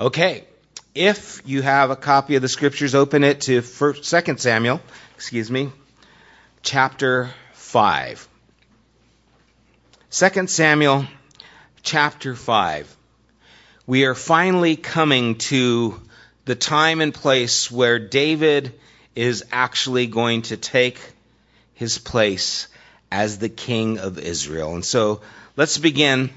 Okay, if you have a copy of the scriptures, open it to first, Second Samuel, excuse me, chapter five. Second Samuel, chapter five. We are finally coming to the time and place where David is actually going to take his place as the king of Israel. And so let's begin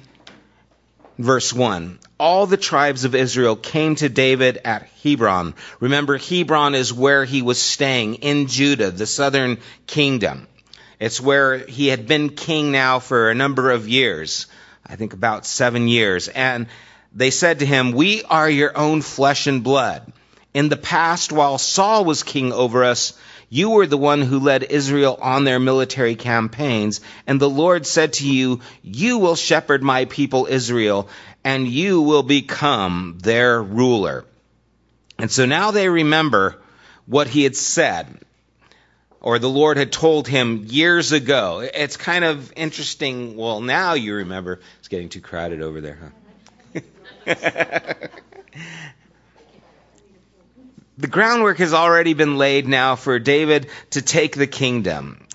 verse 1. All the tribes of Israel came to David at Hebron. Remember, Hebron is where he was staying in Judah, the southern kingdom. It's where he had been king now for a number of years. I think about seven years. And they said to him, We are your own flesh and blood. In the past, while Saul was king over us, you were the one who led Israel on their military campaigns, and the Lord said to you, You will shepherd my people Israel, and you will become their ruler. And so now they remember what he had said, or the Lord had told him years ago. It's kind of interesting. Well, now you remember. It's getting too crowded over there, huh? the groundwork has already been laid now for David to take the kingdom.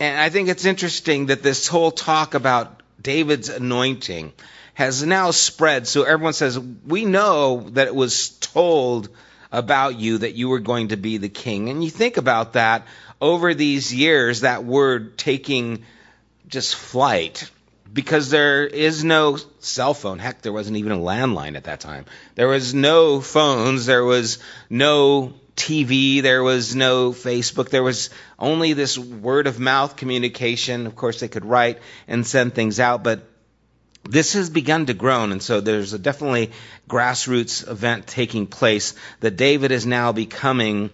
And I think it's interesting that this whole talk about David's anointing has now spread. So everyone says, We know that it was told about you that you were going to be the king. And you think about that over these years, that word taking just flight because there is no cell phone. Heck, there wasn't even a landline at that time. There was no phones. There was no TV. There was no Facebook. There was only this word of mouth communication. Of course, they could write and send things out, but this has begun to grow, and so there's a definitely grassroots event taking place that David is now becoming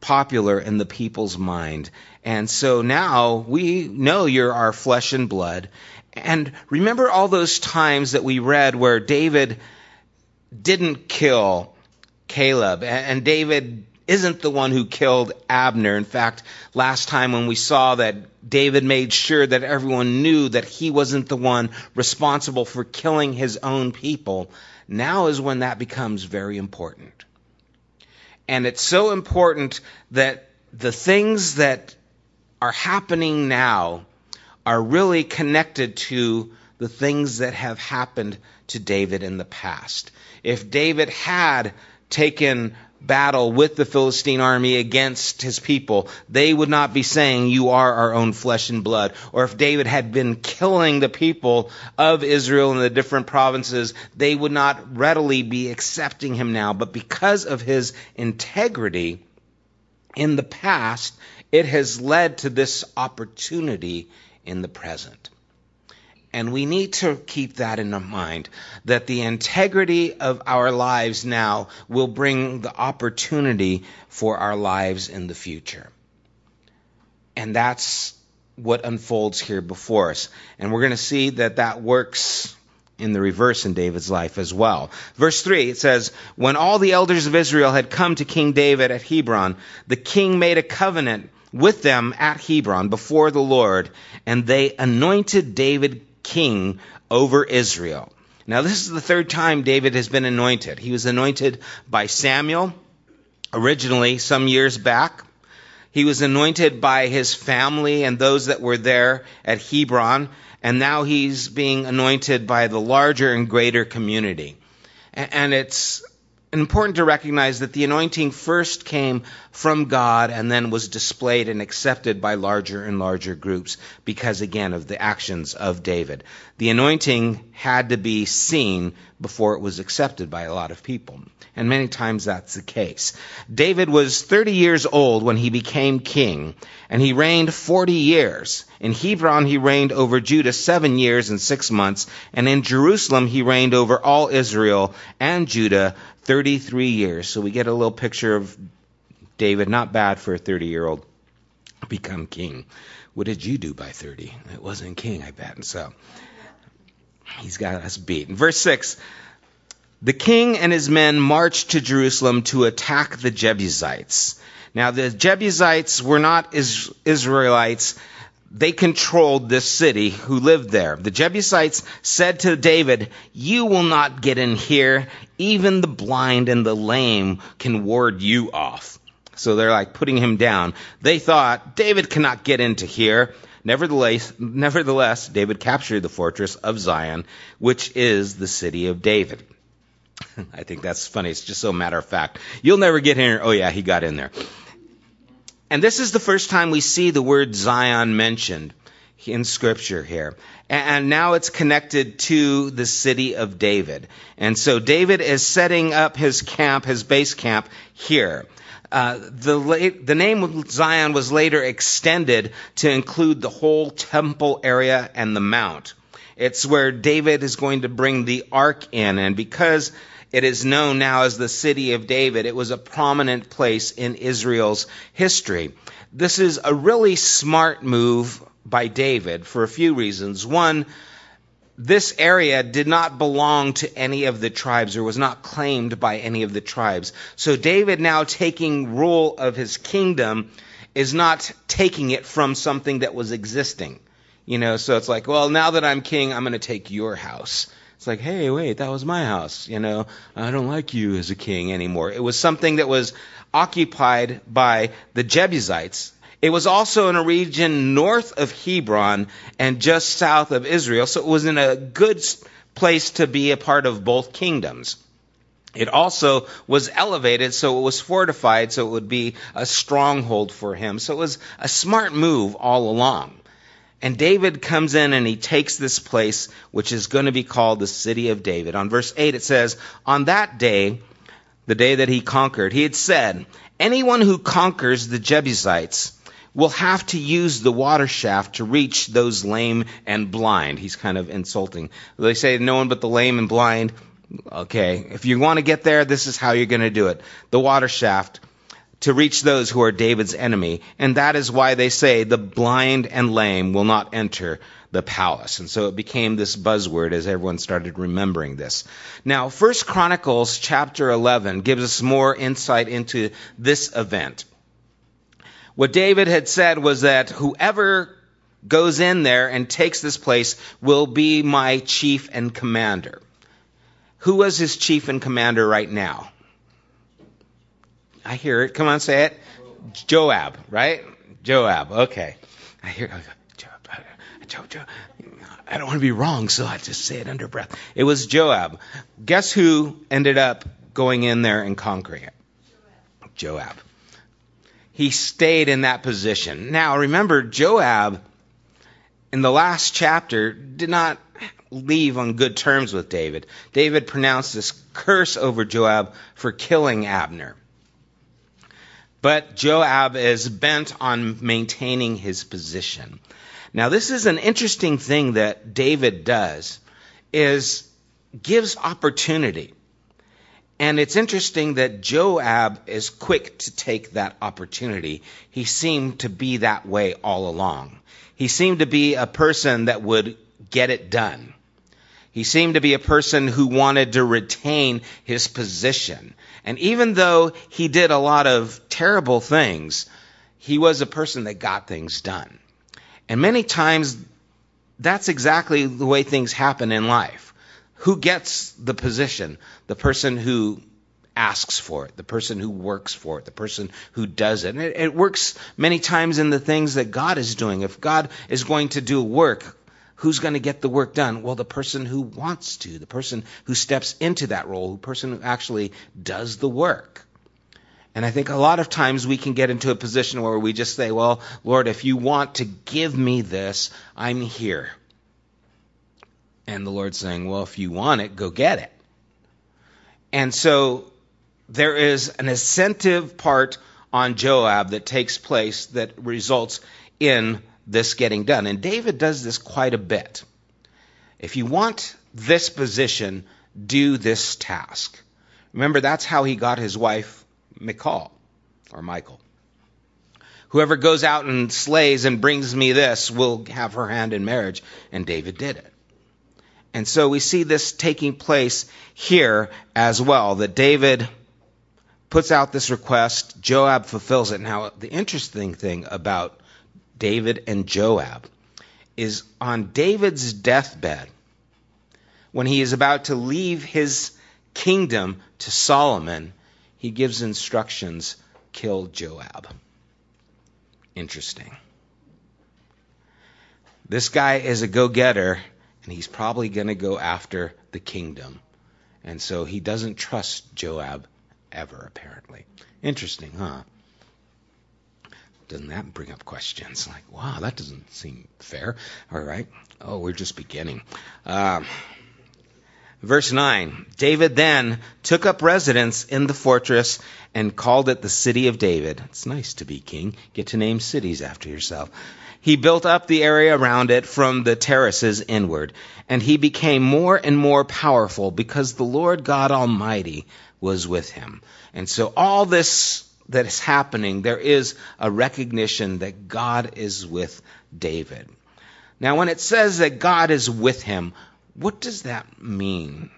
popular in the people's mind. And so now we know you're our flesh and blood. And remember all those times that we read where David didn't kill Caleb, and David isn't the one who killed Abner. In fact, last time when we saw that David made sure that everyone knew that he wasn't the one responsible for killing his own people, now is when that becomes very important. And it's so important that the things that are happening now are really connected to the things that have happened to David in the past. If David had taken battle with the Philistine army against his people, they would not be saying, You are our own flesh and blood. Or if David had been killing the people of Israel in the different provinces, they would not readily be accepting him now. But because of his integrity in the past, it has led to this opportunity in the present. And we need to keep that in mind that the integrity of our lives now will bring the opportunity for our lives in the future. And that's what unfolds here before us. And we're going to see that that works in the reverse in David's life as well. Verse 3, it says, When all the elders of Israel had come to King David at Hebron, the king made a covenant with them at Hebron before the Lord, and they anointed David king over Israel. Now, this is the third time David has been anointed. He was anointed by Samuel originally some years back. He was anointed by his family and those that were there at Hebron, and now he's being anointed by the larger and greater community. And it's important to recognize that the anointing first came from God and then was displayed and accepted by larger and larger groups because, again, of the actions of David. The anointing had to be seen before it was accepted by a lot of people. And many times that's the case. David was 30 years old when he became king, and he reigned 40 years. In Hebron, he reigned over Judah seven years and six months, and in Jerusalem, he reigned over all Israel and Judah 33 years. So we get a little picture of David, not bad for a 30 year old, become king. What did you do by 30? It wasn't king, I bet. So he's got us beat. Verse 6, the king and his men marched to Jerusalem to attack the Jebusites. Now, the Jebusites were not Israelites. They controlled this city who lived there. The Jebusites said to David, You will not get in here. Even the blind and the lame can ward you off. So they're like putting him down. They thought, David cannot get into here. Nevertheless, nevertheless, David captured the fortress of Zion, which is the city of David. I think that's funny. It's just so matter of fact. You'll never get in here. Oh yeah, he got in there. And this is the first time we see the word Zion mentioned in scripture here. And now it's connected to the city of David. And so David is setting up his camp, his base camp here. Uh, the, the name Zion was later extended to include the whole temple area and the mount. It's where David is going to bring the ark in, and because it is known now as the city of David. It was a prominent place in Israel's history. This is a really smart move by David for a few reasons. One, this area did not belong to any of the tribes or was not claimed by any of the tribes. So David now taking rule of his kingdom is not taking it from something that was existing. You know, so it's like, well, now that I'm king, I'm going to take your house. It's like, hey, wait, that was my house. You know, I don't like you as a king anymore. It was something that was occupied by the Jebusites. It was also in a region north of Hebron and just south of Israel, so it was in a good place to be a part of both kingdoms. It also was elevated, so it was fortified, so it would be a stronghold for him. So it was a smart move all along. And David comes in and he takes this place, which is going to be called the city of David. On verse 8, it says, On that day, the day that he conquered, he had said, Anyone who conquers the Jebusites will have to use the water shaft to reach those lame and blind. He's kind of insulting. They say, No one but the lame and blind. Okay, if you want to get there, this is how you're going to do it. The water shaft to reach those who are David's enemy. And that is why they say the blind and lame will not enter the palace. And so it became this buzzword as everyone started remembering this. Now, First Chronicles chapter 11 gives us more insight into this event. What David had said was that whoever goes in there and takes this place will be my chief and commander. Who was his chief and commander right now? I hear it. Come on, say it. Joab, right? Joab. Okay. I hear Joab. Joab. Joab. I don't want to be wrong, so I just say it under breath. It was Joab. Guess who ended up going in there and conquering it? Joab. He stayed in that position. Now, remember, Joab, in the last chapter, did not leave on good terms with David. David pronounced this curse over Joab for killing Abner. But Joab is bent on maintaining his position. Now, this is an interesting thing that David does is gives opportunity. And it's interesting that Joab is quick to take that opportunity. He seemed to be that way all along. He seemed to be a person that would get it done. He seemed to be a person who wanted to retain his position. And even though he did a lot of terrible things, he was a person that got things done. And many times, that's exactly the way things happen in life. Who gets the position? The person who asks for it, the person who works for it, the person who does it. And it, it works many times in the things that God is doing. If God is going to do work, who's going to get the work done? Well, the person who wants to, the person who steps into that role, the person who actually does the work. And I think a lot of times we can get into a position where we just say, well, Lord, if you want to give me this, I'm here. And the Lord's saying, well, if you want it, go get it. And so there is an incentive part on Joab that takes place that results in this getting done. And David does this quite a bit. If you want this position, do this task. Remember, that's how he got his wife, Michal, or Michael. Whoever goes out and slays and brings me this will have her hand in marriage. And David did it. And so we see this taking place here as well, that David puts out this request, Joab fulfills it. Now, the interesting thing about David and Joab is on David's deathbed when he is about to leave his kingdom to Solomon, he gives instructions kill Joab. Interesting. This guy is a go getter, and he's probably going to go after the kingdom. And so he doesn't trust Joab ever, apparently. Interesting, huh? Doesn't that bring up questions? Like, wow, that doesn't seem fair. All right. Oh, we're just beginning. Um, verse 9 David then took up residence in the fortress and called it the city of David. It's nice to be king, get to name cities after yourself. He built up the area around it from the terraces inward, and he became more and more powerful because the Lord God Almighty was with him. And so all this that is happening, there is a recognition that God is with David. Now, when it says that God is with him, what does that mean?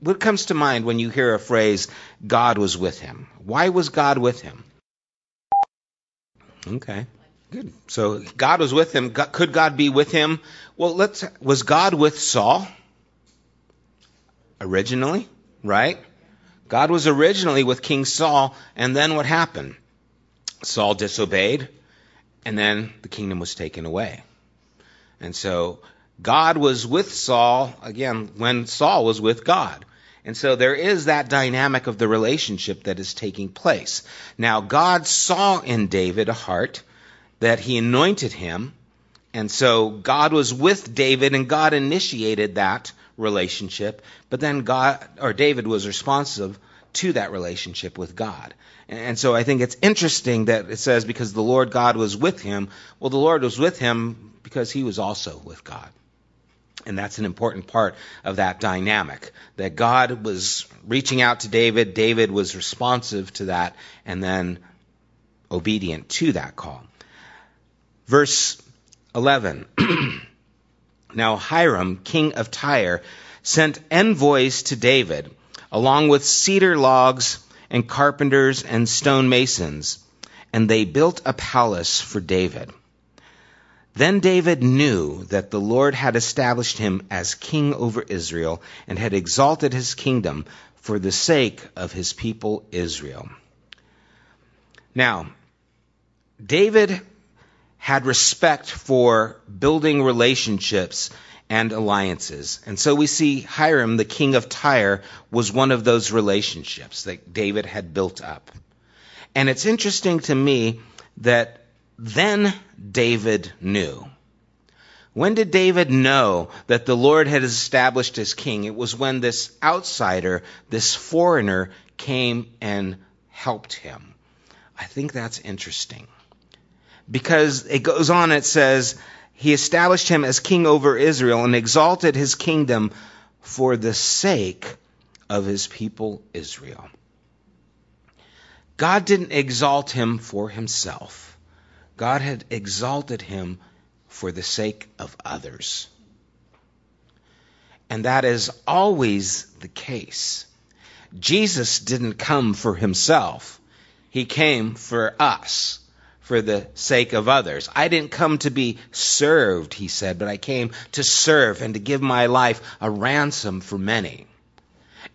What comes to mind when you hear a phrase, God was with him? Why was God with him? Okay. Good. So God was with him. Could God be with him? Well, let's. Was God with Saul? Originally, right? God was originally with King Saul, and then what happened? Saul disobeyed, and then the kingdom was taken away. And so God was with Saul again when Saul was with God. And so there is that dynamic of the relationship that is taking place. Now, God saw in David a heart that he anointed him. And so God was with David and God initiated that relationship, but then God or David was responsive to that relationship with God. And so I think it's interesting that it says because the Lord God was with him. Well, the Lord was with him because he was also with God. And that's an important part of that dynamic that God was reaching out to David, David was responsive to that, and then obedient to that call. Verse 11. now Hiram, king of Tyre, sent envoys to David, along with cedar logs and carpenters and stone masons, and they built a palace for David. Then David knew that the Lord had established him as king over Israel and had exalted his kingdom for the sake of his people Israel. Now, David had respect for building relationships and alliances. And so we see Hiram, the king of Tyre, was one of those relationships that David had built up. And it's interesting to me that then David knew. When did David know that the Lord had established his king? It was when this outsider, this foreigner, came and helped him. I think that's interesting because it goes on, it says, He established him as king over Israel and exalted his kingdom for the sake of his people Israel. God didn't exalt him for himself. God had exalted him for the sake of others. And that is always the case. Jesus didn't come for himself. He came for us for the sake of others. I didn't come to be served, he said, but I came to serve and to give my life a ransom for many.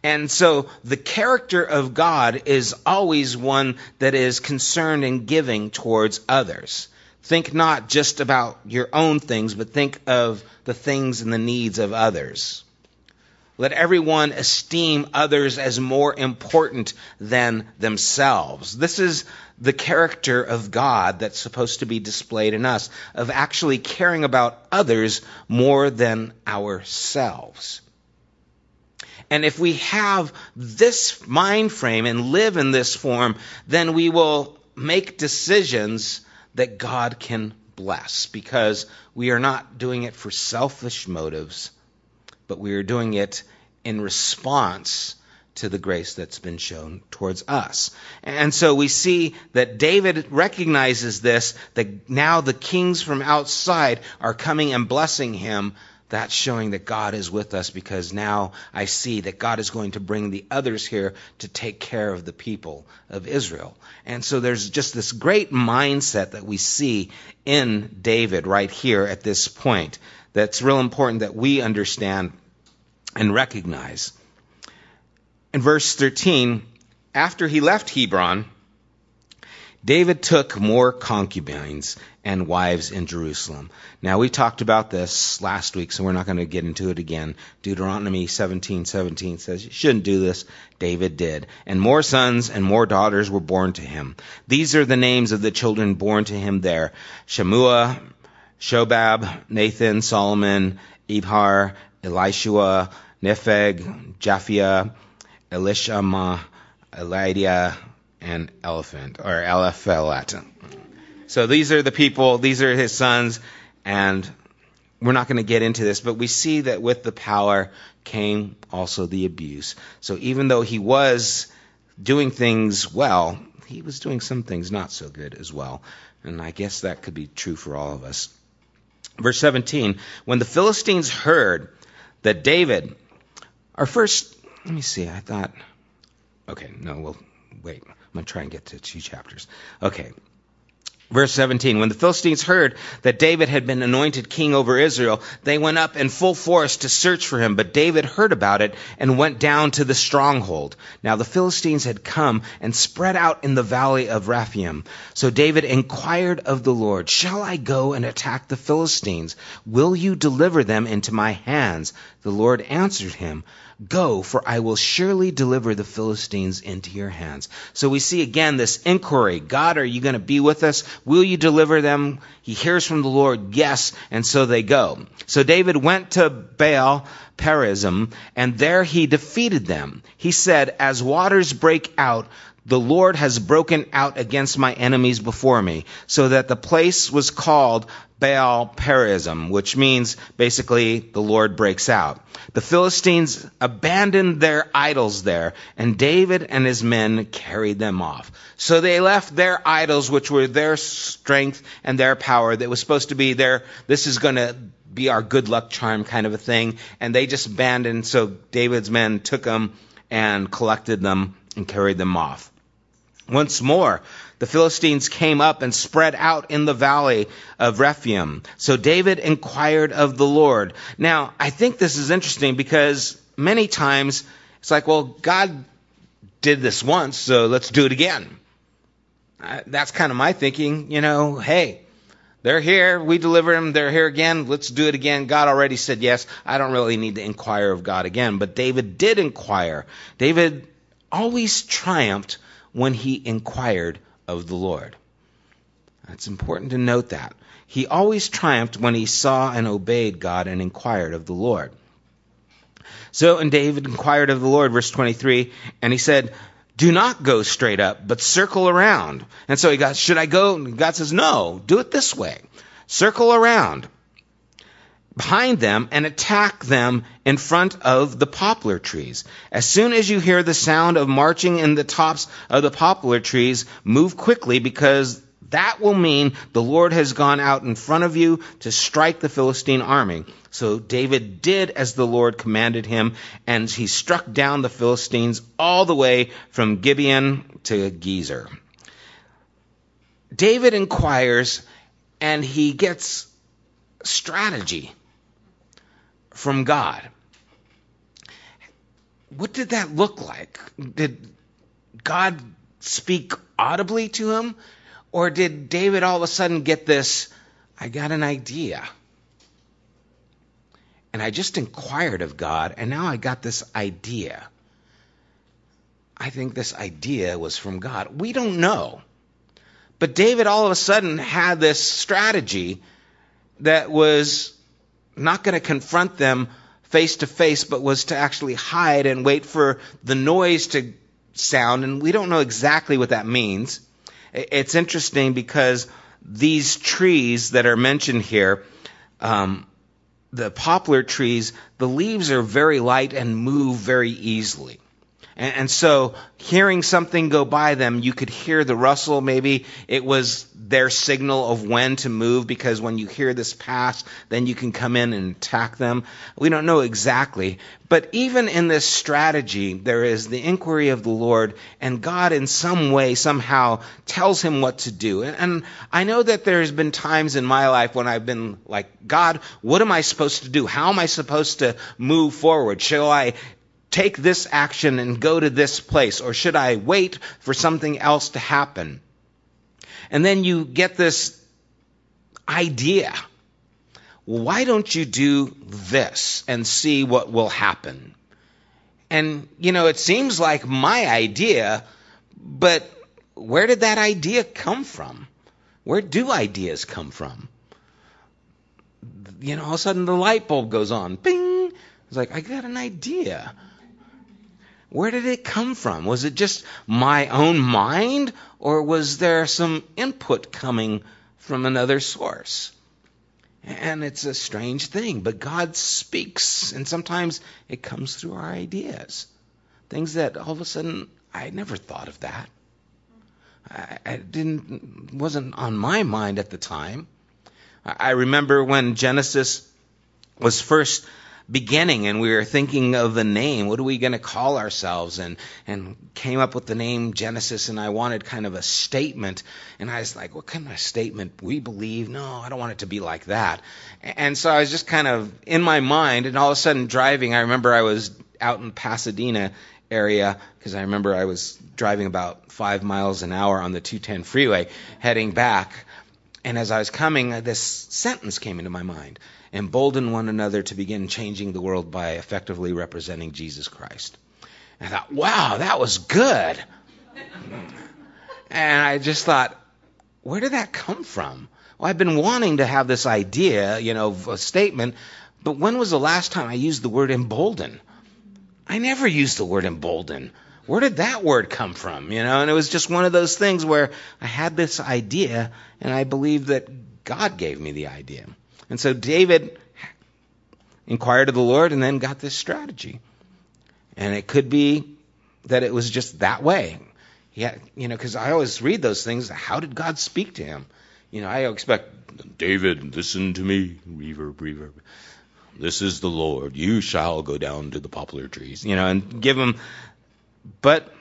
And so the character of God is always one that is concerned in giving towards others. Think not just about your own things, but think of the things and the needs of others. Let everyone esteem others as more important than themselves. This is the character of God that's supposed to be displayed in us, of actually caring about others more than ourselves. And if we have this mind frame and live in this form, then we will make decisions that God can bless because we are not doing it for selfish motives but we are doing it in response to the grace that's been shown towards us. And so we see that David recognizes this, that now the kings from outside are coming and blessing him, that's showing that God is with us because now I see that God is going to bring the others here to take care of the people of Israel. And so there's just this great mindset that we see in David right here at this point that's real important that we understand and recognize. In verse 13, after he left Hebron, David took more concubines and wives in Jerusalem. Now we talked about this last week, so we're not going to get into it again. Deuteronomy 17:17 17 says you shouldn't do this. David did, and more sons and more daughters were born to him. These are the names of the children born to him there: Shemua, Shobab, Nathan, Solomon, Ibhar, Elishua, Nepheg, Japhia, Elishama, Eliada, and Elephant, or Eliphelet. So these are the people, these are his sons, and we're not going to get into this, but we see that with the power came also the abuse. So even though he was doing things well, he was doing some things not so good as well. And I guess that could be true for all of us. Verse 17 When the Philistines heard that David, our first, let me see, I thought, okay, no, well, wait. I'm going to try and get to two chapters. Okay. Verse 17, when the Philistines heard that David had been anointed king over Israel, they went up in full force to search for him. But David heard about it and went down to the stronghold. Now the Philistines had come and spread out in the valley of Rephaim. So David inquired of the Lord, Shall I go and attack the Philistines? Will you deliver them into my hands? The Lord answered him, Go, for I will surely deliver the Philistines into your hands. So we see again this inquiry God, are you going to be with us? Will you deliver them? He hears from the Lord, yes, and so they go. So David went to Baal Perazim, and there he defeated them. He said, As waters break out, the Lord has broken out against my enemies before me, so that the place was called Baal Perazim, which means basically the Lord breaks out. The Philistines abandoned their idols there, and David and his men carried them off. So they left their idols, which were their strength and their power, that was supposed to be their, this is going to be our good luck charm kind of a thing, and they just abandoned, so David's men took them and collected them and carried them off. Once more, the Philistines came up and spread out in the valley of Rephaim. So David inquired of the Lord. Now, I think this is interesting because many times it's like, well, God did this once, so let's do it again. Uh, that's kind of my thinking, you know, hey, they're here, we deliver them, they're here again, let's do it again. God already said yes. I don't really need to inquire of God again. But David did inquire. David always triumphed when he inquired of the Lord. It's important to note that. He always triumphed when he saw and obeyed God and inquired of the Lord. So, and David inquired of the Lord, verse 23, and he said, Do not go straight up, but circle around. And so he got, Should I go? And God says, No, do it this way. Circle around behind them and attack them in front of the poplar trees. As soon as you hear the sound of marching in the tops of the poplar trees, move quickly because that will mean the Lord has gone out in front of you to strike the Philistine army. So David did as the Lord commanded him, and he struck down the Philistines all the way from Gibeon to Gezer. David inquires, and he gets strategy from God. What did that look like? Did God speak audibly to him? Or did David all of a sudden get this, I got an idea? And I just inquired of God, and now I got this idea. I think this idea was from God. We don't know. But David all of a sudden had this strategy that was not going to confront them face to face, but was to actually hide and wait for the noise to sound. And we don't know exactly what that means. It's interesting because these trees that are mentioned here, um, the poplar trees, the leaves are very light and move very easily. And, and so hearing something go by them, you could hear the rustle. Maybe it was their signal of when to move because when you hear this pass, then you can come in and attack them. We don't know exactly. But even in this strategy, there is the inquiry of the Lord, and God in some way, somehow, tells him what to do. And, and I know that there's been times in my life when I've been like, God, what am I supposed to do? How am I supposed to move forward? Shall I take this action and go to this place? Or should I wait for something else to happen? And then you get this idea. Why don't you do this and see what will happen? And, you know, it seems like my idea, but where did that idea come from? Where do ideas come from? You know, all of a sudden the light bulb goes on. Bing! It's like, I got an idea. Where did it come from? Was it just my own mind, or was there some input coming from another source? And it's a strange thing, but God speaks, and sometimes it comes through our ideas. Things that all of a sudden I never thought of that. I, didn't wasn't on my mind at the time. I remember when Genesis was first beginning and we were thinking of the name. What are we going to call ourselves? And, and came up with the name Genesis and I wanted kind of a statement. And I was like, what kind of statement? We believe? No, I don't want it to be like that. And so I was just kind of in my mind and all of a sudden driving, I remember I was out in Pasadena area because I remember I was driving about five miles an hour on the 210 freeway heading back. And as I was coming, this sentence came into my mind embolden one another to begin changing the world by effectively representing Jesus Christ. And I thought, wow, that was good. and I just thought, where did that come from? Well, I've been wanting to have this idea, you know, a statement, but when was the last time I used the word embolden? I never used the word embolden. Where did that word come from? You know, and it was just one of those things where I had this idea and I believe that God gave me the idea. And so David inquired of the Lord and then got this strategy. And it could be that it was just that way. Yeah, you know, because I always read those things. How did God speak to him? You know, I expect David, listen to me, reverb, reverb. This is the Lord. You shall go down to the poplar trees. You know, and give him. But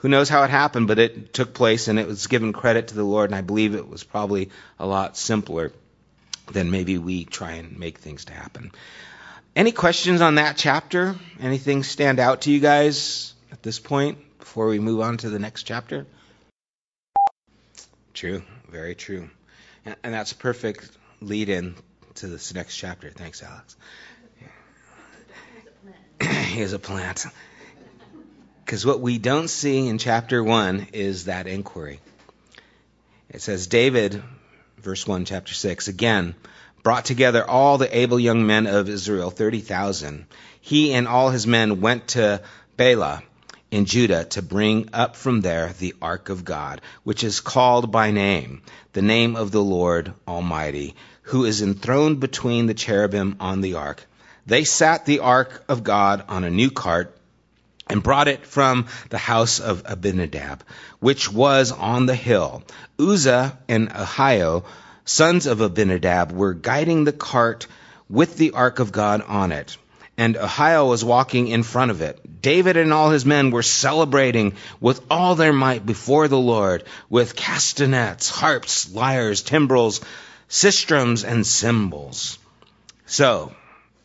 who knows how it happened? But it took place, and it was given credit to the Lord. And I believe it was probably a lot simpler then maybe we try and make things to happen. Any questions on that chapter? Anything stand out to you guys at this point before we move on to the next chapter? True, very true. And that's a perfect lead in to this next chapter. Thanks, Alex. he is a plant. Because what we don't see in chapter 1 is that inquiry. It says, David verse 1, chapter 6, again, brought together all the able young men of Israel, 30,000. He and all his men went to Baalah in Judah to bring up from there the ark of God, which is called by name, the name of the Lord Almighty, who is enthroned between the cherubim on the ark. They sat the ark of God on a new cart and brought it from the house of Abinadab, which was on the hill. Uzzah and Ahio, sons of Abinadab, were guiding the cart with the ark of God on it. And Ahio was walking in front of it. David and all his men were celebrating with all their might before the Lord, with castanets, harps, lyres, timbrels, sistrums, and cymbals. So,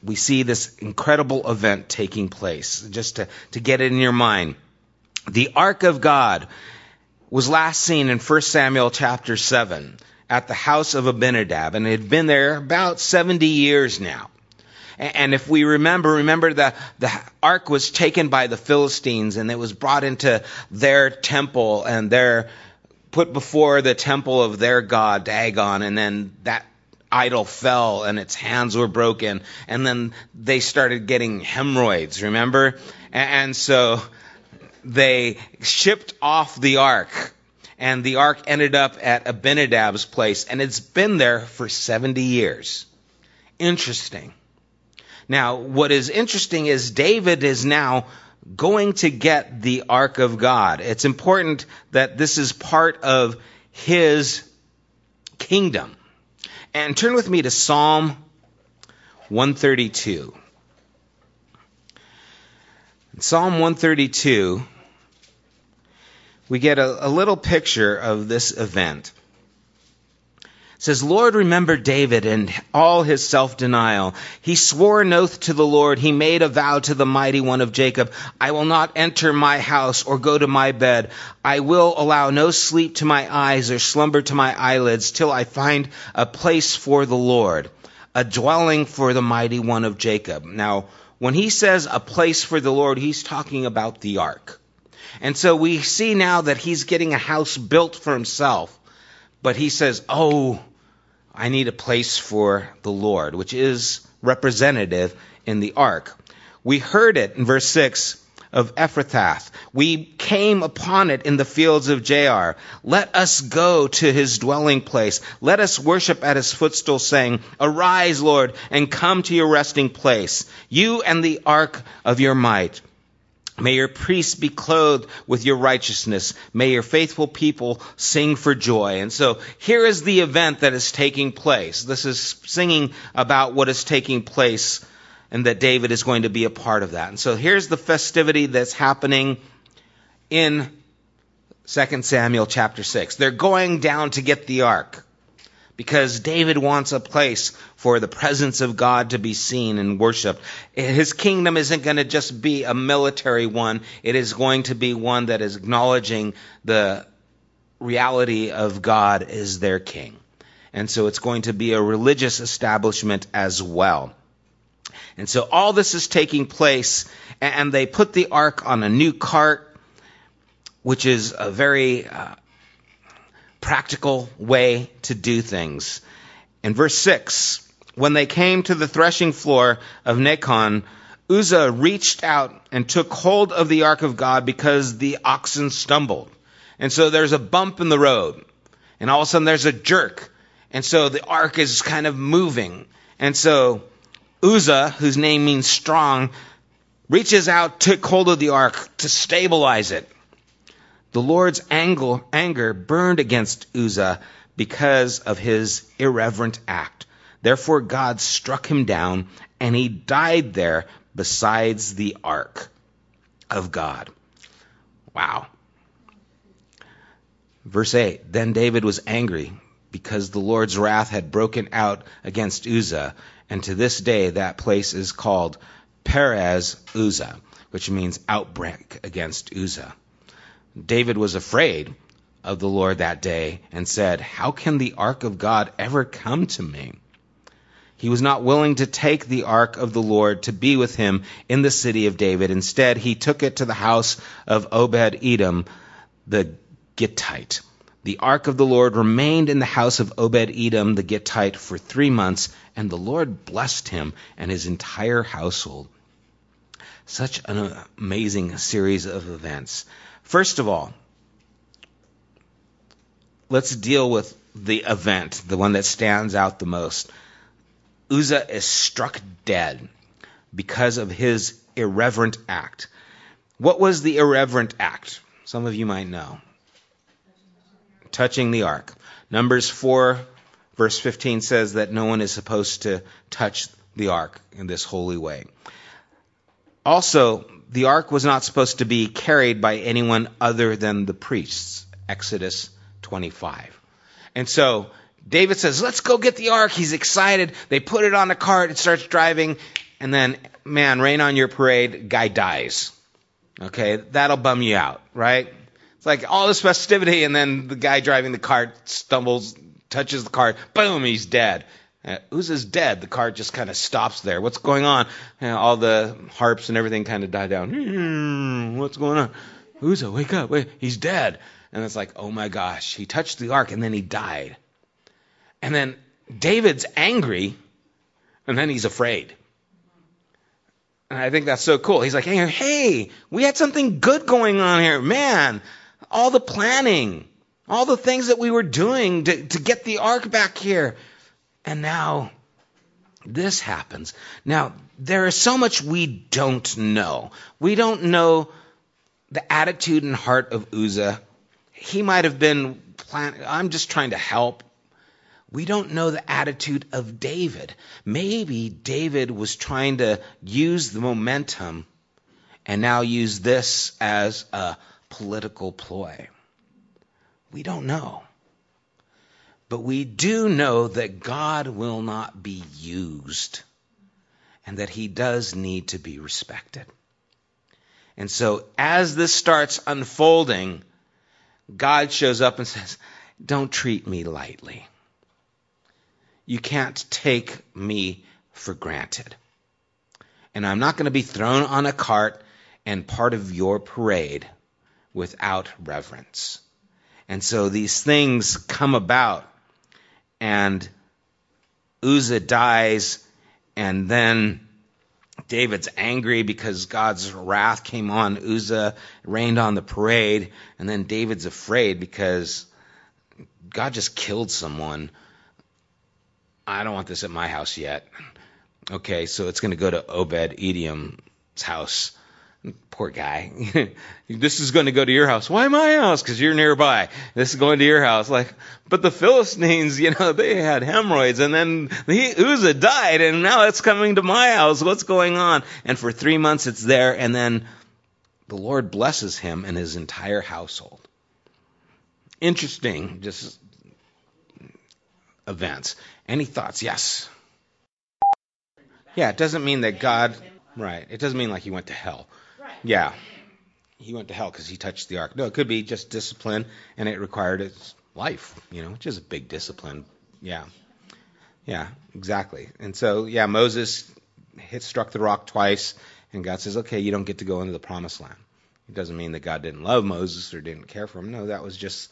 we see this incredible event taking place. Just to, to get it in your mind. The Ark of God was last seen in 1 Samuel chapter 7 at the house of Abinadab, and it had been there about 70 years now. And if we remember, remember the, the ark was taken by the Philistines and it was brought into their temple and their put before the temple of their god Dagon, and then that idol fell and its hands were broken. And then they started getting hemorrhoids, remember? And so they shipped off the ark. And the ark ended up at Abinadab's place. And it's been there for 70 years. Interesting. Now, what is interesting is David is now going to get the ark of God. It's important that this is part of his kingdom. And turn with me to Psalm 132. In Psalm 132, we get a, a little picture of this event. Says, Lord, remember David and all his self-denial. He swore an oath to the Lord. He made a vow to the mighty one of Jacob. I will not enter my house or go to my bed. I will allow no sleep to my eyes or slumber to my eyelids till I find a place for the Lord, a dwelling for the mighty one of Jacob. Now, when he says a place for the Lord, he's talking about the ark. And so we see now that he's getting a house built for himself. But he says, Oh, I need a place for the Lord, which is representative in the ark. We heard it in verse 6 of Ephrathah. We came upon it in the fields of Jair. Let us go to his dwelling place. Let us worship at his footstool, saying, Arise, Lord, and come to your resting place, you and the ark of your might. May your priests be clothed with your righteousness. May your faithful people sing for joy. And so here is the event that is taking place. This is singing about what is taking place and that David is going to be a part of that. And so here's the festivity that's happening in 2 Samuel chapter 6. They're going down to get the ark because David wants a place for the presence of God to be seen and worshiped. His kingdom isn't going to just be a military one, it is going to be one that is acknowledging the reality of God as their king. And so it's going to be a religious establishment as well. And so all this is taking place, and they put the ark on a new cart, which is a very uh, practical way to do things. In verse 6, when they came to the threshing floor of Nacon, Uzzah reached out and took hold of the ark of God because the oxen stumbled. And so there's a bump in the road. And all of a sudden there's a jerk. And so the ark is kind of moving. And so Uzzah, whose name means strong, reaches out, took hold of the ark to stabilize it. The Lord's anger burned against Uzzah because of his irreverent act. Therefore, God struck him down, and he died there besides the ark of God. Wow. Verse 8 Then David was angry because the Lord's wrath had broken out against Uzzah, and to this day that place is called Perez Uzzah, which means outbreak against Uzzah. David was afraid of the Lord that day and said, How can the ark of God ever come to me? He was not willing to take the ark of the Lord to be with him in the city of David. Instead, he took it to the house of Obed Edom, the Gittite. The ark of the Lord remained in the house of Obed Edom, the Gittite, for three months, and the Lord blessed him and his entire household. Such an amazing series of events. First of all, let's deal with the event, the one that stands out the most. Uzzah is struck dead because of his irreverent act. What was the irreverent act? Some of you might know. Touching the ark. Numbers 4, verse 15 says that no one is supposed to touch the ark in this holy way. Also, the ark was not supposed to be carried by anyone other than the priests. Exodus 25. And so David says, Let's go get the ark. He's excited. They put it on a cart. It starts driving. And then, man, rain on your parade. Guy dies. Okay, that'll bum you out, right? It's like all this festivity, and then the guy driving the cart stumbles, touches the cart, boom, he's dead. Uh, Uzzah's dead. The cart just kind of stops there. What's going on? You know, all the harps and everything kind of die down. Hmm, what's going on? Uzzah, wake up. Wait, he's dead. And it's like, oh my gosh, he touched the ark and then he died. And then David's angry and then he's afraid. And I think that's so cool. He's like, hey, hey, we had something good going on here. Man, all the planning, all the things that we were doing to, to get the ark back here. And now this happens. Now, there is so much we don't know. We don't know the attitude and heart of Uzzah. He might have been plan- I'm just trying to help. We don't know the attitude of David. Maybe David was trying to use the momentum and now use this as a political ploy. We don't know. But we do know that God will not be used and that he does need to be respected. And so as this starts unfolding, God shows up and says, Don't treat me lightly. You can't take me for granted. And I'm not going to be thrown on a cart and part of your parade without reverence. And so these things come about, and Uzzah dies, and then David's angry because God's wrath came on Uzzah, rained on the parade, and then David's afraid because God just killed someone. I don't want this at my house yet. Okay, so it's going to go to Obed Edom's house. Poor guy. this is going to go to your house. Why my house? Because you're nearby. This is going to your house. Like, but the Philistines, you know, they had hemorrhoids, and then he, Uzzah died, and now it's coming to my house. What's going on? And for three months it's there, and then the Lord blesses him and his entire household. Interesting, just events. Any thoughts? Yes. Yeah, it doesn't mean that God. Right. It doesn't mean like he went to hell. Yeah. He went to hell because he touched the ark. No, it could be just discipline, and it required his life, you know, which is a big discipline. Yeah. Yeah, exactly. And so, yeah, Moses hit struck the rock twice, and God says, okay, you don't get to go into the promised land. It doesn't mean that God didn't love Moses or didn't care for him. No, that was just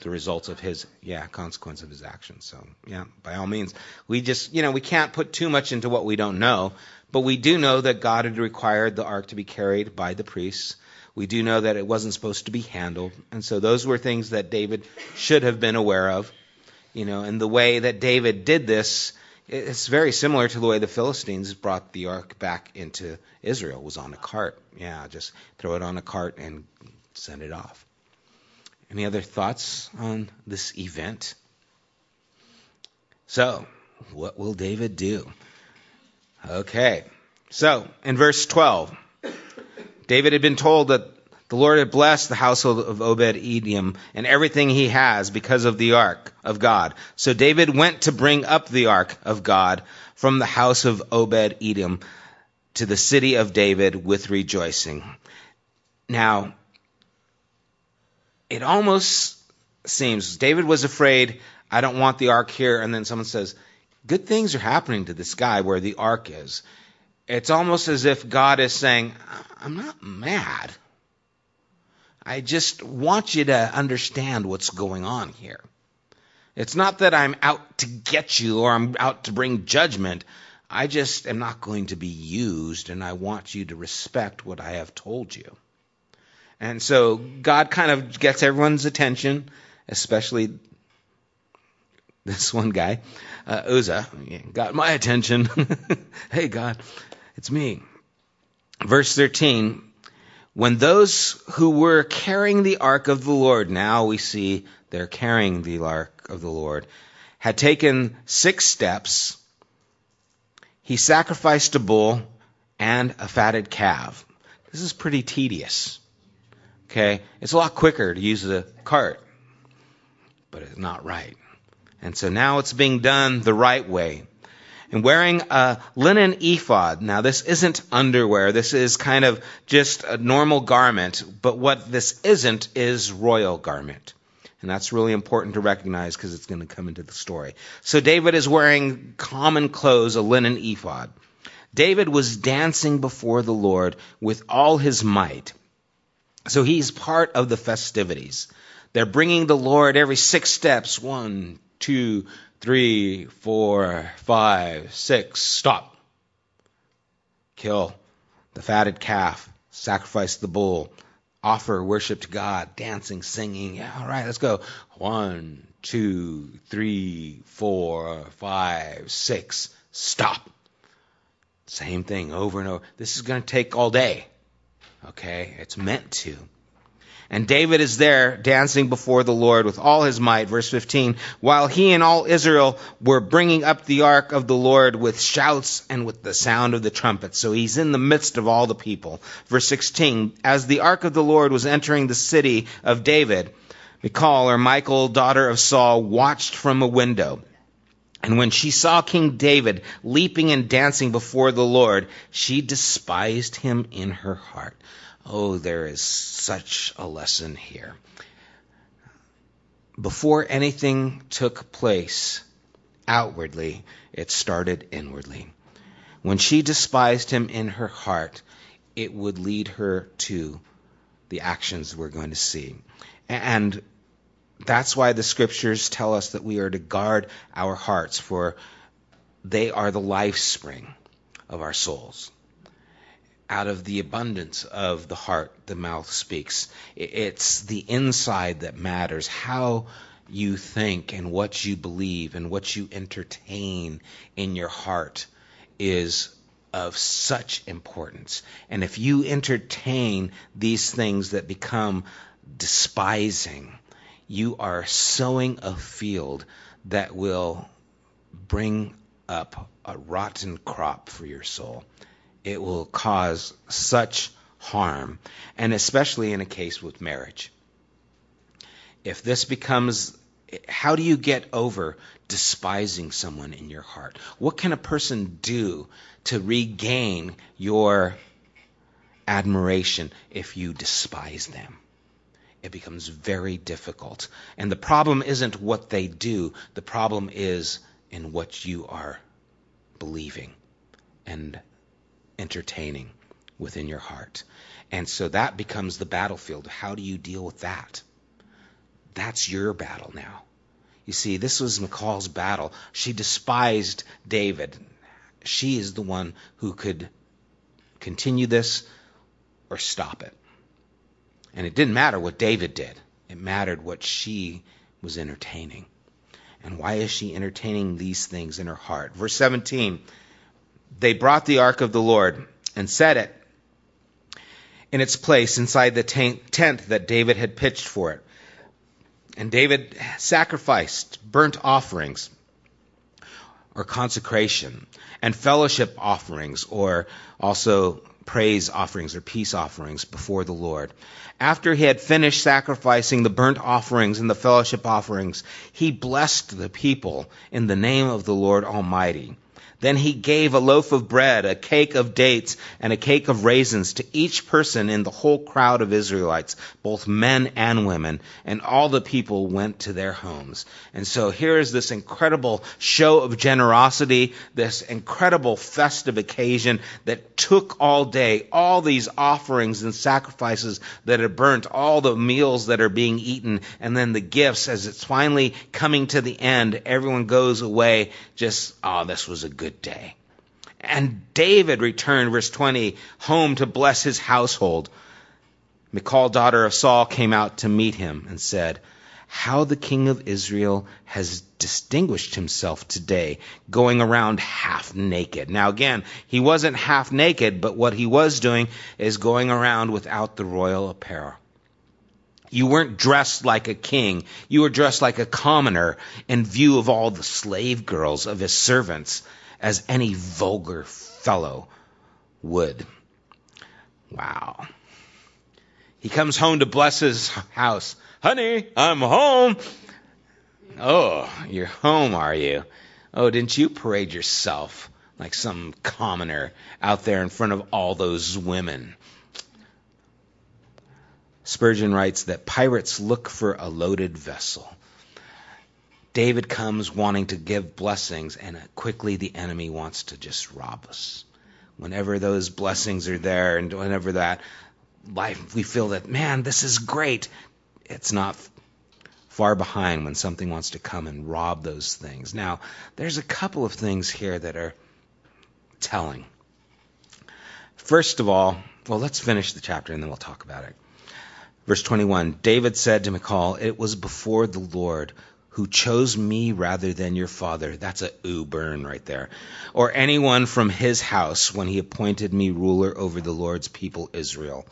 the results of his yeah consequence of his actions. So yeah by all means. We just you know we can't put too much into what we don't know but we do know that god had required the ark to be carried by the priests. We do know that it wasn't supposed to be handled. And so those were things that david should have been aware of you know and the way that david did this it's very similar to the way the philistines brought the ark back into israel. Was on a cart. Yeah just throw it on a cart and send it off any other thoughts on this event? So, what will David do? Okay, so in verse 12, David had been told that the Lord had blessed the household of Obed Edom and everything he has because of the ark of God. So David went to bring up the ark of God from the house of Obed Edom to the city of David with rejoicing. Now, it almost seems David was afraid, I don't want the ark here, and then someone says, Good things are happening to this guy where the ark is. It's almost as if God is saying, I'm not mad. I just want you to understand what's going on here. It's not that I'm out to get you or I'm out to bring judgment. I just am not going to be used, and I want you to respect what I have told you. And so God kind of gets everyone's attention, especially this one guy, uh, Uzzah, got my attention. hey, God, it's me. Verse 13 When those who were carrying the ark of the Lord, now we see they're carrying the ark of the Lord, had taken six steps, he sacrificed a bull and a fatted calf. This is pretty tedious. Okay? It's a lot quicker to use the cart, but it's not right. And so now it's being done the right way. And wearing a linen ephod. Now, this isn't underwear. This is kind of just a normal garment. But what this isn't is royal garment. And that's really important to recognize because it's going to come into the story. So David is wearing common clothes, a linen ephod. David was dancing before the Lord with all his might. So he's part of the festivities. They're bringing the Lord every six steps. One, two, three, four, five, six. Stop. Kill the fatted calf. Sacrifice the bull. offer worship to God, dancing, singing. Yeah, all right, let's go. One, two, three, four, five, six. Stop. Same thing over and over. This is going to take all day. Okay? It's meant to. And David is there dancing before the Lord with all his might. Verse 15. While he and all Israel were bringing up the ark of the Lord with shouts and with the sound of the trumpet. So he's in the midst of all the people. Verse 16. As the ark of the Lord was entering the city of David, Michal or Michael, daughter of Saul, watched from a window. And when she saw King David leaping and dancing before the Lord, she despised him in her heart. Oh, there is such a lesson here. Before anything took place outwardly, it started inwardly. When she despised him in her heart, it would lead her to the actions we're going to see. And that's why the scriptures tell us that we are to guard our hearts, for they are the life spring of our souls out of the abundance of the heart, the mouth speaks. It's the inside that matters. How you think and what you believe and what you entertain in your heart is of such importance. And if you entertain these things that become despising, you are sowing a field that will bring up a rotten crop for your soul it will cause such harm, and especially in a case with marriage. If this becomes, how do you get over despising someone in your heart? What can a person do to regain your admiration if you despise them? It becomes very difficult. And the problem isn't what they do, the problem is in what you are believing and entertaining within your heart. And so that becomes the battlefield. How do you deal with that? That's your battle now. You see, this was Michal's battle. She despised David. She is the one who could continue this or stop it. And it didn't matter what David did, it mattered what she was entertaining. And why is she entertaining these things in her heart? Verse 17 they brought the ark of the Lord and set it in its place inside the tent that David had pitched for it. And David sacrificed burnt offerings or consecration and fellowship offerings or also praise offerings or peace offerings before the Lord. After he had finished sacrificing the burnt offerings and the fellowship offerings, he blessed the people in the name of the Lord Almighty. Then he gave a loaf of bread, a cake of dates, and a cake of raisins to each person in the whole crowd of Israelites, both men and women, and all the people went to their homes. And so here is this incredible show of generosity, this incredible festive occasion that took all day, all these offerings and sacrifices that are burnt, all the meals that are being eaten, and then the gifts as it's finally coming to the end. Everyone goes away just, oh, this was a good good day. And David returned, verse 20, home to bless his household. Michal, daughter of Saul, came out to meet him and said, How the king of Israel has distinguished himself today, going around half naked. Now, again, he wasn't half naked, but what he was doing is going around without the royal apparel. You weren't dressed like a king. You were dressed like a commoner in view of all the slave girls of his servants as any vulgar fellow would. Wow. He comes home to bless his house. Honey, I'm home. Oh, you're home, are you? Oh, didn't you parade yourself like some commoner out there in front of all those women? Spurgeon writes that pirates look for a loaded vessel. David comes wanting to give blessings, and quickly the enemy wants to just rob us. Whenever those blessings are there, and whenever that life, we feel that, man, this is great, it's not far behind when something wants to come and rob those things. Now, there's a couple of things here that are telling. First of all, well, let's finish the chapter and then we'll talk about it. Verse 21 David said to Michal, It was before the Lord who chose me rather than your father. That's a ooh burn right there. Or anyone from his house when he appointed me ruler over the Lord's people Israel.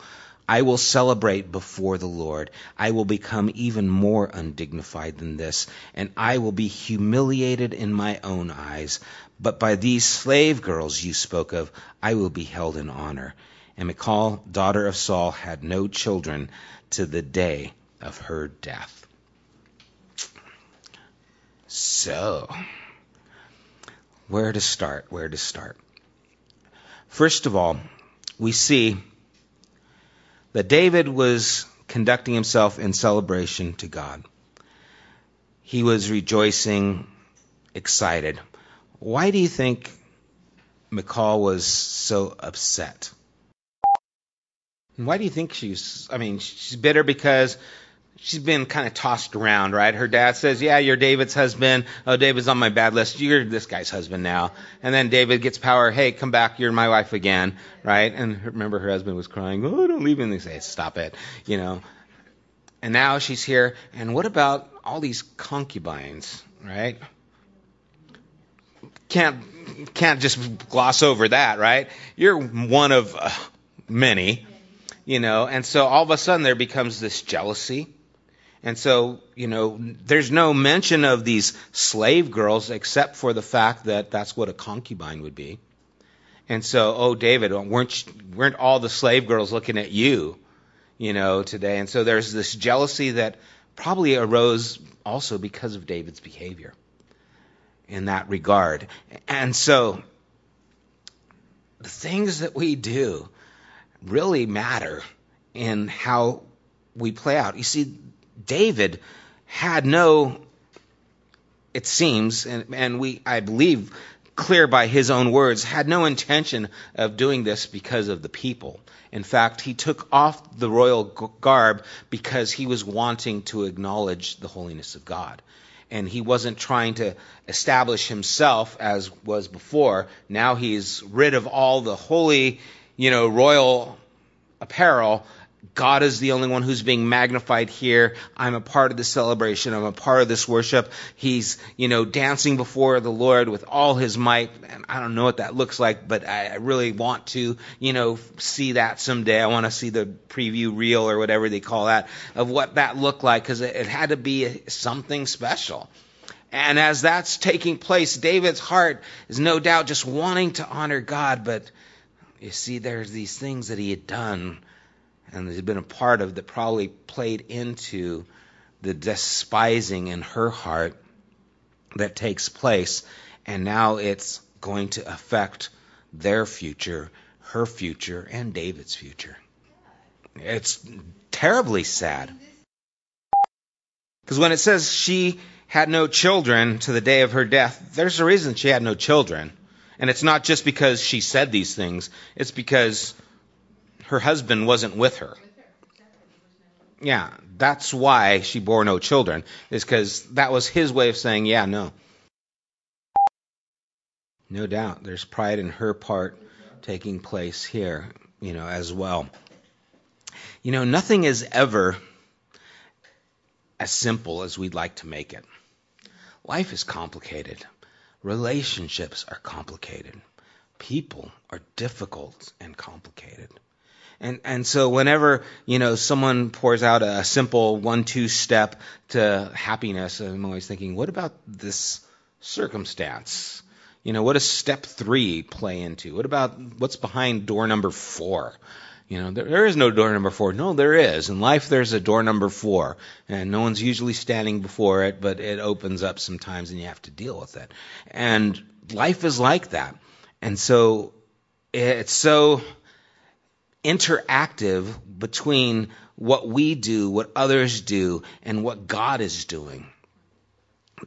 I will celebrate before the Lord. I will become even more undignified than this, and I will be humiliated in my own eyes. But by these slave girls you spoke of, I will be held in honor. And Michal, daughter of Saul, had no children to the day of her death. So, where to start? Where to start? First of all, we see that David was conducting himself in celebration to God. He was rejoicing, excited. Why do you think Michal was so upset? Why do you think she's, I mean, she's bitter because she's been kind of tossed around, right? Her dad says, Yeah, you're David's husband. Oh, David's on my bad list. You're this guy's husband now. And then David gets power. Hey, come back. You're my wife again, right? And remember, her husband was crying, Oh, don't leave me. And they say, Stop it, you know. And now she's here. And what about all these concubines, right? Can't can't just gloss over that, right? You're one of uh, many, you know. And so all of a sudden there becomes this jealousy and so, you know, there's no mention of these slave girls except for the fact that that's what a concubine would be. And so, oh, David, weren't, weren't all the slave girls looking at you, you know, today? And so there's this jealousy that probably arose also because of David's behavior in that regard. And so, the things that we do really matter in how we play out. You see, David had no, it seems, and, and we, I believe, clear by his own words, had no intention of doing this because of the people. In fact, he took off the royal garb because he was wanting to acknowledge the holiness of God. And he wasn't trying to establish himself as was before. Now he's rid of all the holy, you know, royal apparel God is the only one who's being magnified here. I'm a part of the celebration. I'm a part of this worship. He's, you know, dancing before the Lord with all his might. And I don't know what that looks like, but I really want to, you know, see that someday. I want to see the preview reel or whatever they call that of what that looked like because it, had to be something special. And as that's taking place, David's heart is no doubt just wanting to honor God, but you see, there's these things that he had done and had been a part of that probably played into the despising in her heart that takes place. And now it's going to affect their future, her future, and David's future. It's terribly sad. Because when it says she had no children to the day of her death, there's a reason she had no children. And it's not just because she said these things, it's because her husband wasn't with her. Yeah, that's why she bore no children, is because that was his way of saying, yeah, no. No doubt, there's pride in her part taking place here, you know, as well. You know, nothing is ever as simple as we'd like to make it. Life is complicated. Relationships are complicated. People are difficult and complicated. And and so whenever you know someone pours out a simple one-two step to happiness, I'm always thinking, what about this circumstance? You know, what does step three play into? What about what's behind door number four? You know, there, there is no door number four. No, there is. In life, there's a door number four, and no one's usually standing before it, but it opens up sometimes, and you have to deal with it. And life is like that. And so it's so interactive between what we do, what others do, and what God is doing.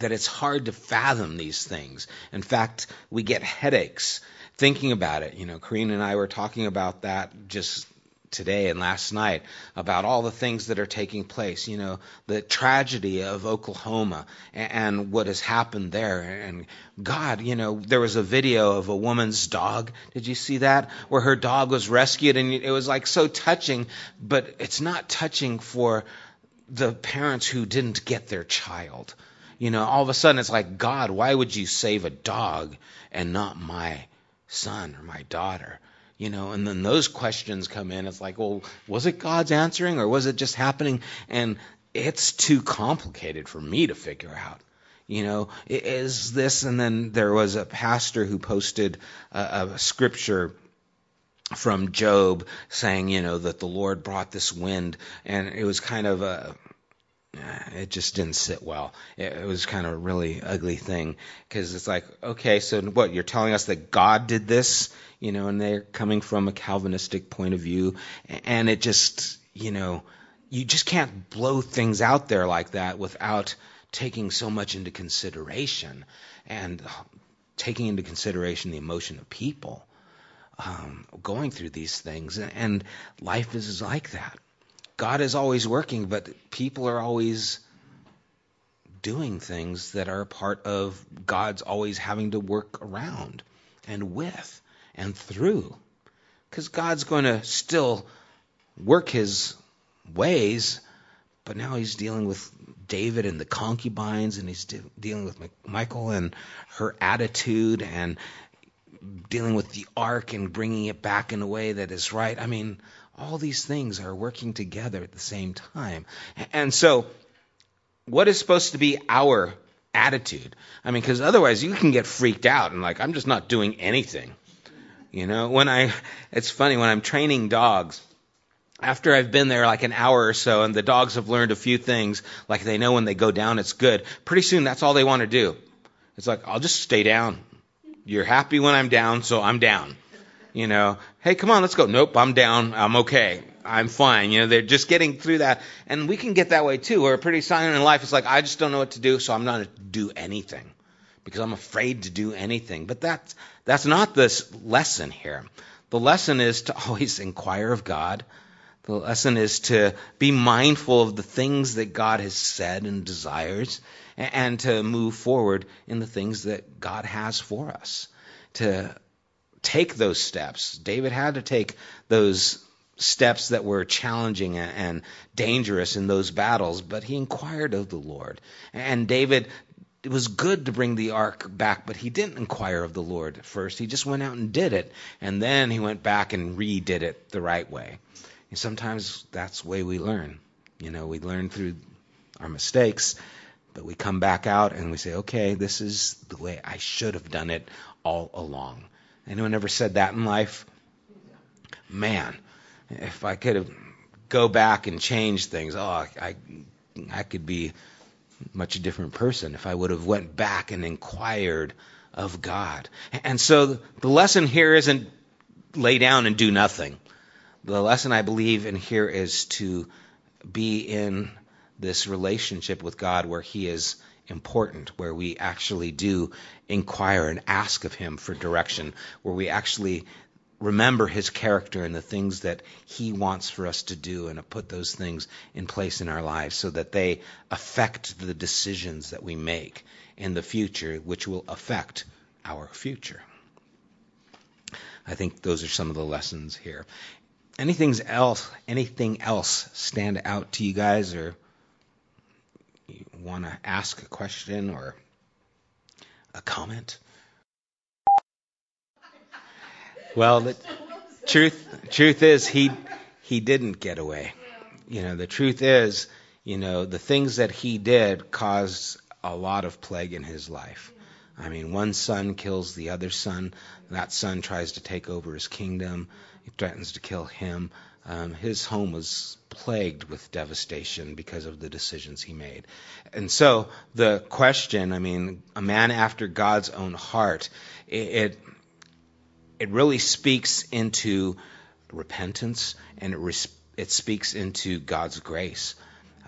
That it's hard to fathom these things. In fact, we get headaches thinking about it. You know, Karina and I were talking about that just today and last night about all the things that are taking place. You know, the tragedy of Oklahoma and, what has happened there. And God, you know, there was a video of a woman's dog. Did you see that? Where her dog was rescued and it was like so touching, but it's not touching for the parents who didn't get their child. You know, all of a sudden it's like, God, why would you save a dog and not my son or my daughter? You know, and then those questions come in. It's like, well, was it God's answering or was it just happening? And it's too complicated for me to figure out. You know, is this? And then there was a pastor who posted a, a scripture from Job saying, you know, that the Lord brought this wind, and it was kind of a eh, it just didn't sit well. It, it was kind of a really ugly thing because it's like, okay, so what? You're telling us that God did this, you know, and they're coming from a Calvinistic point of view, and it just, you know, you just can't blow things out there like that without taking so much into consideration and taking into consideration the emotion of people um, going through these things, and life is like that. God is always working, but people are always doing things that are part of God's always having to work around and with and through. Because God's going to still work his ways, but now he's dealing with David and the concubines, and he's de- dealing with Michael and her attitude, and dealing with the ark and bringing it back in a way that is right. I mean, all these things are working together at the same time. And so, what is supposed to be our attitude? I mean, because otherwise you can get freaked out and like, I'm just not doing anything. You know, when I, it's funny, when I'm training dogs, after I've been there like an hour or so and the dogs have learned a few things, like they know when they go down it's good, pretty soon that's all they want to do. It's like, I'll just stay down. You're happy when I'm down, so I'm down. You know, hey, come on, let's go. Nope, I'm down. I'm okay. I'm fine. You know, they're just getting through that. And we can get that way too. We're pretty silent in life. It's like, I just don't know what to do, so I'm not going to do anything because I'm afraid to do anything. But that's, that's not this lesson here. The lesson is to always inquire of God. The lesson is to be mindful of the things that God has said and desires and to move forward in the things that God has for us. To take those steps. David had to take those steps that were challenging and dangerous in those battles, but he inquired of the Lord. And David, it was good to bring the ark back, but he didn't inquire of the Lord at first. He just went out and did it, and then he went back and redid it the right way. And sometimes that's the way we learn. You know, we learn through our mistakes, but we come back out and we say, okay, this is the way I should have done it all along. Anyone ever said that in life? Man, if I could have go back and change things, oh, I I could be much different person if I would have went back and inquired of God. And so the lesson here isn't lay down and do nothing. The lesson I believe in here is to be in this relationship with God where He is important, where we actually do inquire and ask of Him for direction, where we actually remember His character and the things that He wants for us to do and to put those things in place in our lives so that they affect the decisions that we make in the future, which will affect our future. I think those are some of the lessons here. Anything else? Anything else stand out to you guys, or you want to ask a question or a comment? Well, the truth truth is he he didn't get away. You know, the truth is, you know, the things that he did caused a lot of plague in his life. I mean, one son kills the other son. That son tries to take over his kingdom. He threatens to kill him. Um, his home was plagued with devastation because of the decisions he made. And so the question, I mean, a man after God's own heart, it, it, it really speaks into repentance and it, it speaks into God's grace.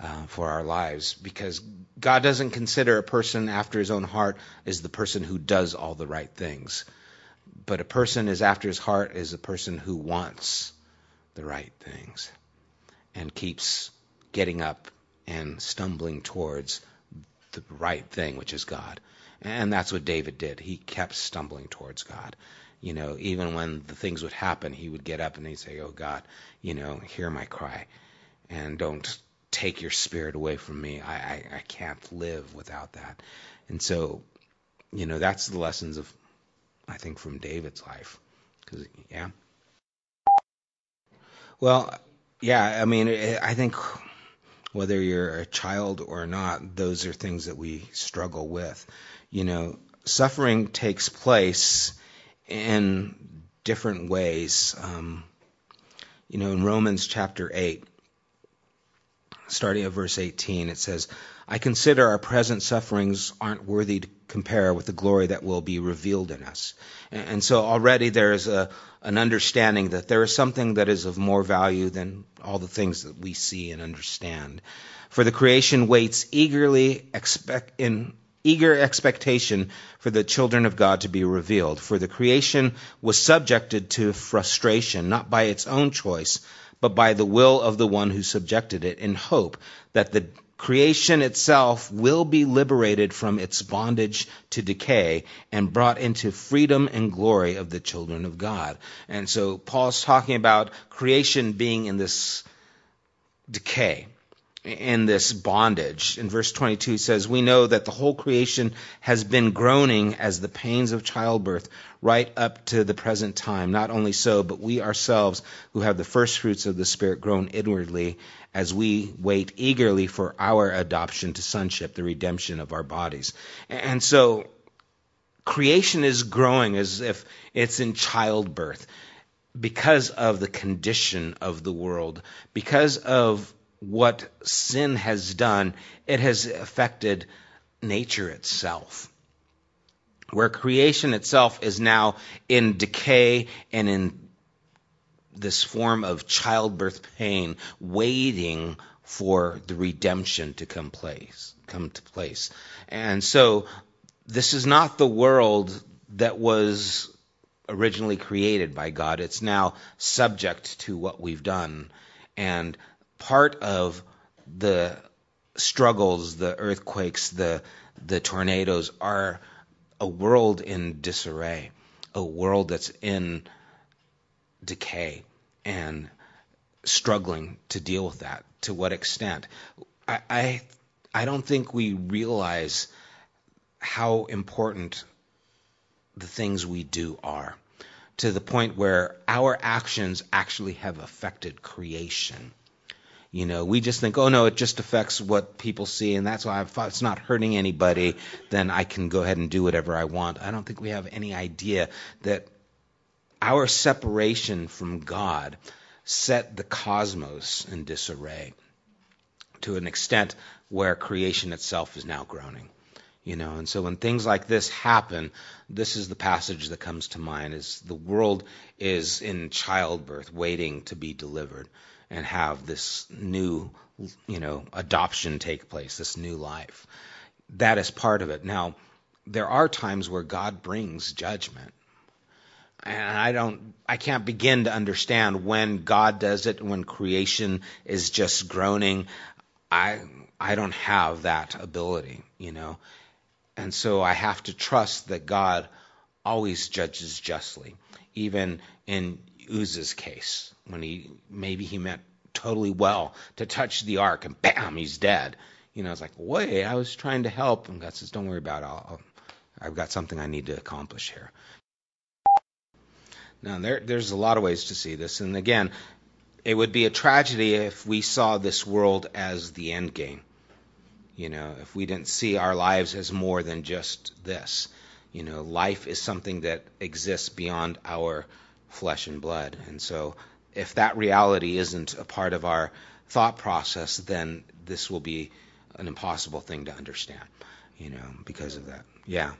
Uh, for our lives because God doesn't consider a person after his own heart as the person who does all the right things. But a person is after his heart is a person who wants the right things and keeps getting up and stumbling towards the right thing, which is God. And that's what David did. He kept stumbling towards God. You know, even when the things would happen, he would get up and he'd say, Oh God, you know, hear my cry. And don't take your spirit away from me. I, I, I can't live without that. And so, you know, that's the lessons of, I think, from David's life. Cause, yeah. Well, yeah, I mean, I think whether you're a child or not, those are things that we struggle with. You know, suffering takes place in different ways. Um, you know, in Romans chapter 8, starting at verse 18, it says, I consider our present sufferings aren't worthy to compare with the glory that will be revealed in us. And so already there is a, an understanding that there is something that is of more value than all the things that we see and understand. For the creation waits eagerly expect, in eager expectation for the children of God to be revealed. For the creation was subjected to frustration, not by its own choice, but by the will of the one who subjected it, in hope that the creation itself will be liberated from its bondage to decay and brought into freedom and glory of the children of God. And so Paul's talking about creation being in this decay in this bondage. In verse 22, he says, We know that the whole creation has been groaning as the pains of childbirth right up to the present time. Not only so, but we ourselves who have the first fruits of the Spirit groan inwardly as we wait eagerly for our adoption to sonship, the redemption of our bodies. And so creation is growing as if it's in childbirth because of the condition of the world, because of what sin has done, it has affected nature itself. Where creation itself is now in decay and in this form of childbirth pain, waiting for the redemption to come place, come to place. And so this is not the world that was originally created by God. It's now subject to what we've done. And part of the struggles, the earthquakes, the the tornadoes are a world in disarray, a world that's in decay and struggling to deal with that. To what extent? I I, I don't think we realize how important the things we do are to the point where our actions actually have affected creation. You know, we just think, oh no, it just affects what people see, and that's why if it's not hurting anybody, then I can go ahead and do whatever I want. I don't think we have any idea that our separation from God set the cosmos in disarray to an extent where creation itself is now groaning. You know, and so when things like this happen, this is the passage that comes to mind is the world is in childbirth waiting to be delivered and have this new, you know, adoption take place, this new life. That is part of it. Now, there are times where God brings judgment. And I don't, I can't begin to understand when God does it, when creation is just groaning. I, I don't have that ability, you know. And so I have to trust that God always judges justly, even in Uzzah's case, when he maybe he meant totally well to touch the ark, and bam, he's dead. You know, it's like, wait, I was trying to help, and God says, don't worry about it. I'll, I've got something I need to accomplish here. Now, there, there's a lot of ways to see this, and again, it would be a tragedy if we saw this world as the end game. You know, if we didn't see our lives as more than just this. You know, life is something that exists beyond our flesh and blood. And so if that reality isn't a part of our thought process, then this will be an impossible thing to understand, you know, because of that. Yeah.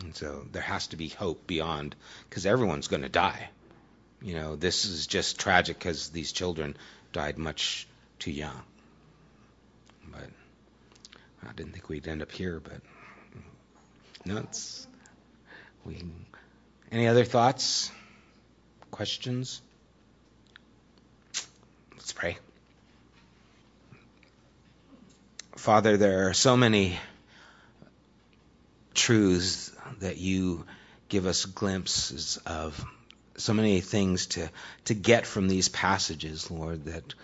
And so there has to be hope beyond, because everyone's going to die. You know, this is just tragic because these children died much too young. But I didn't think we'd end up here, but no, it's we. Any other thoughts? Questions? Let's pray. Father, there are so many truths that you give us glimpses of, so many things to, to get from these passages, Lord, that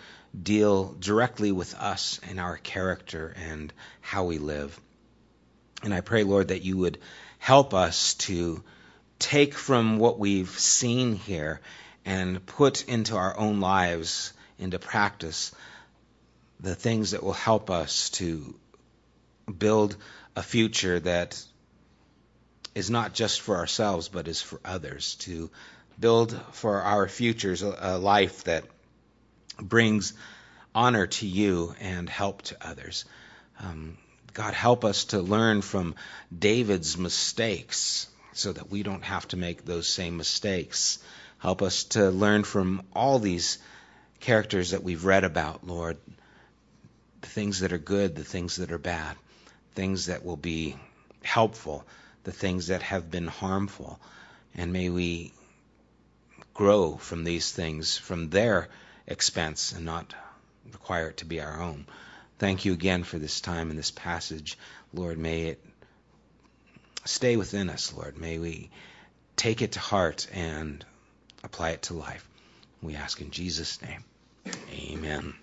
deal directly with us and our character and how we live. And I pray, Lord, that you would help us to take from what we've seen here and put into our own lives, into practice, the things that will help us to build a future that is not just for ourselves, but is for others, to build for our futures a, life that brings honor to you and help to others. Um, God, help us to learn from David's mistakes so that we don't have to make those same mistakes. Help us to learn from all these characters that we've read about, Lord, the things that are good, the things that are bad, things that will be helpful, the things that have been harmful. And may we grow from these things, from their expense, and not require it to be our own. Thank you again for this time and this passage. Lord, may it stay within us, Lord. May we take it to heart and apply it to life. We ask in Jesus' name. Amen.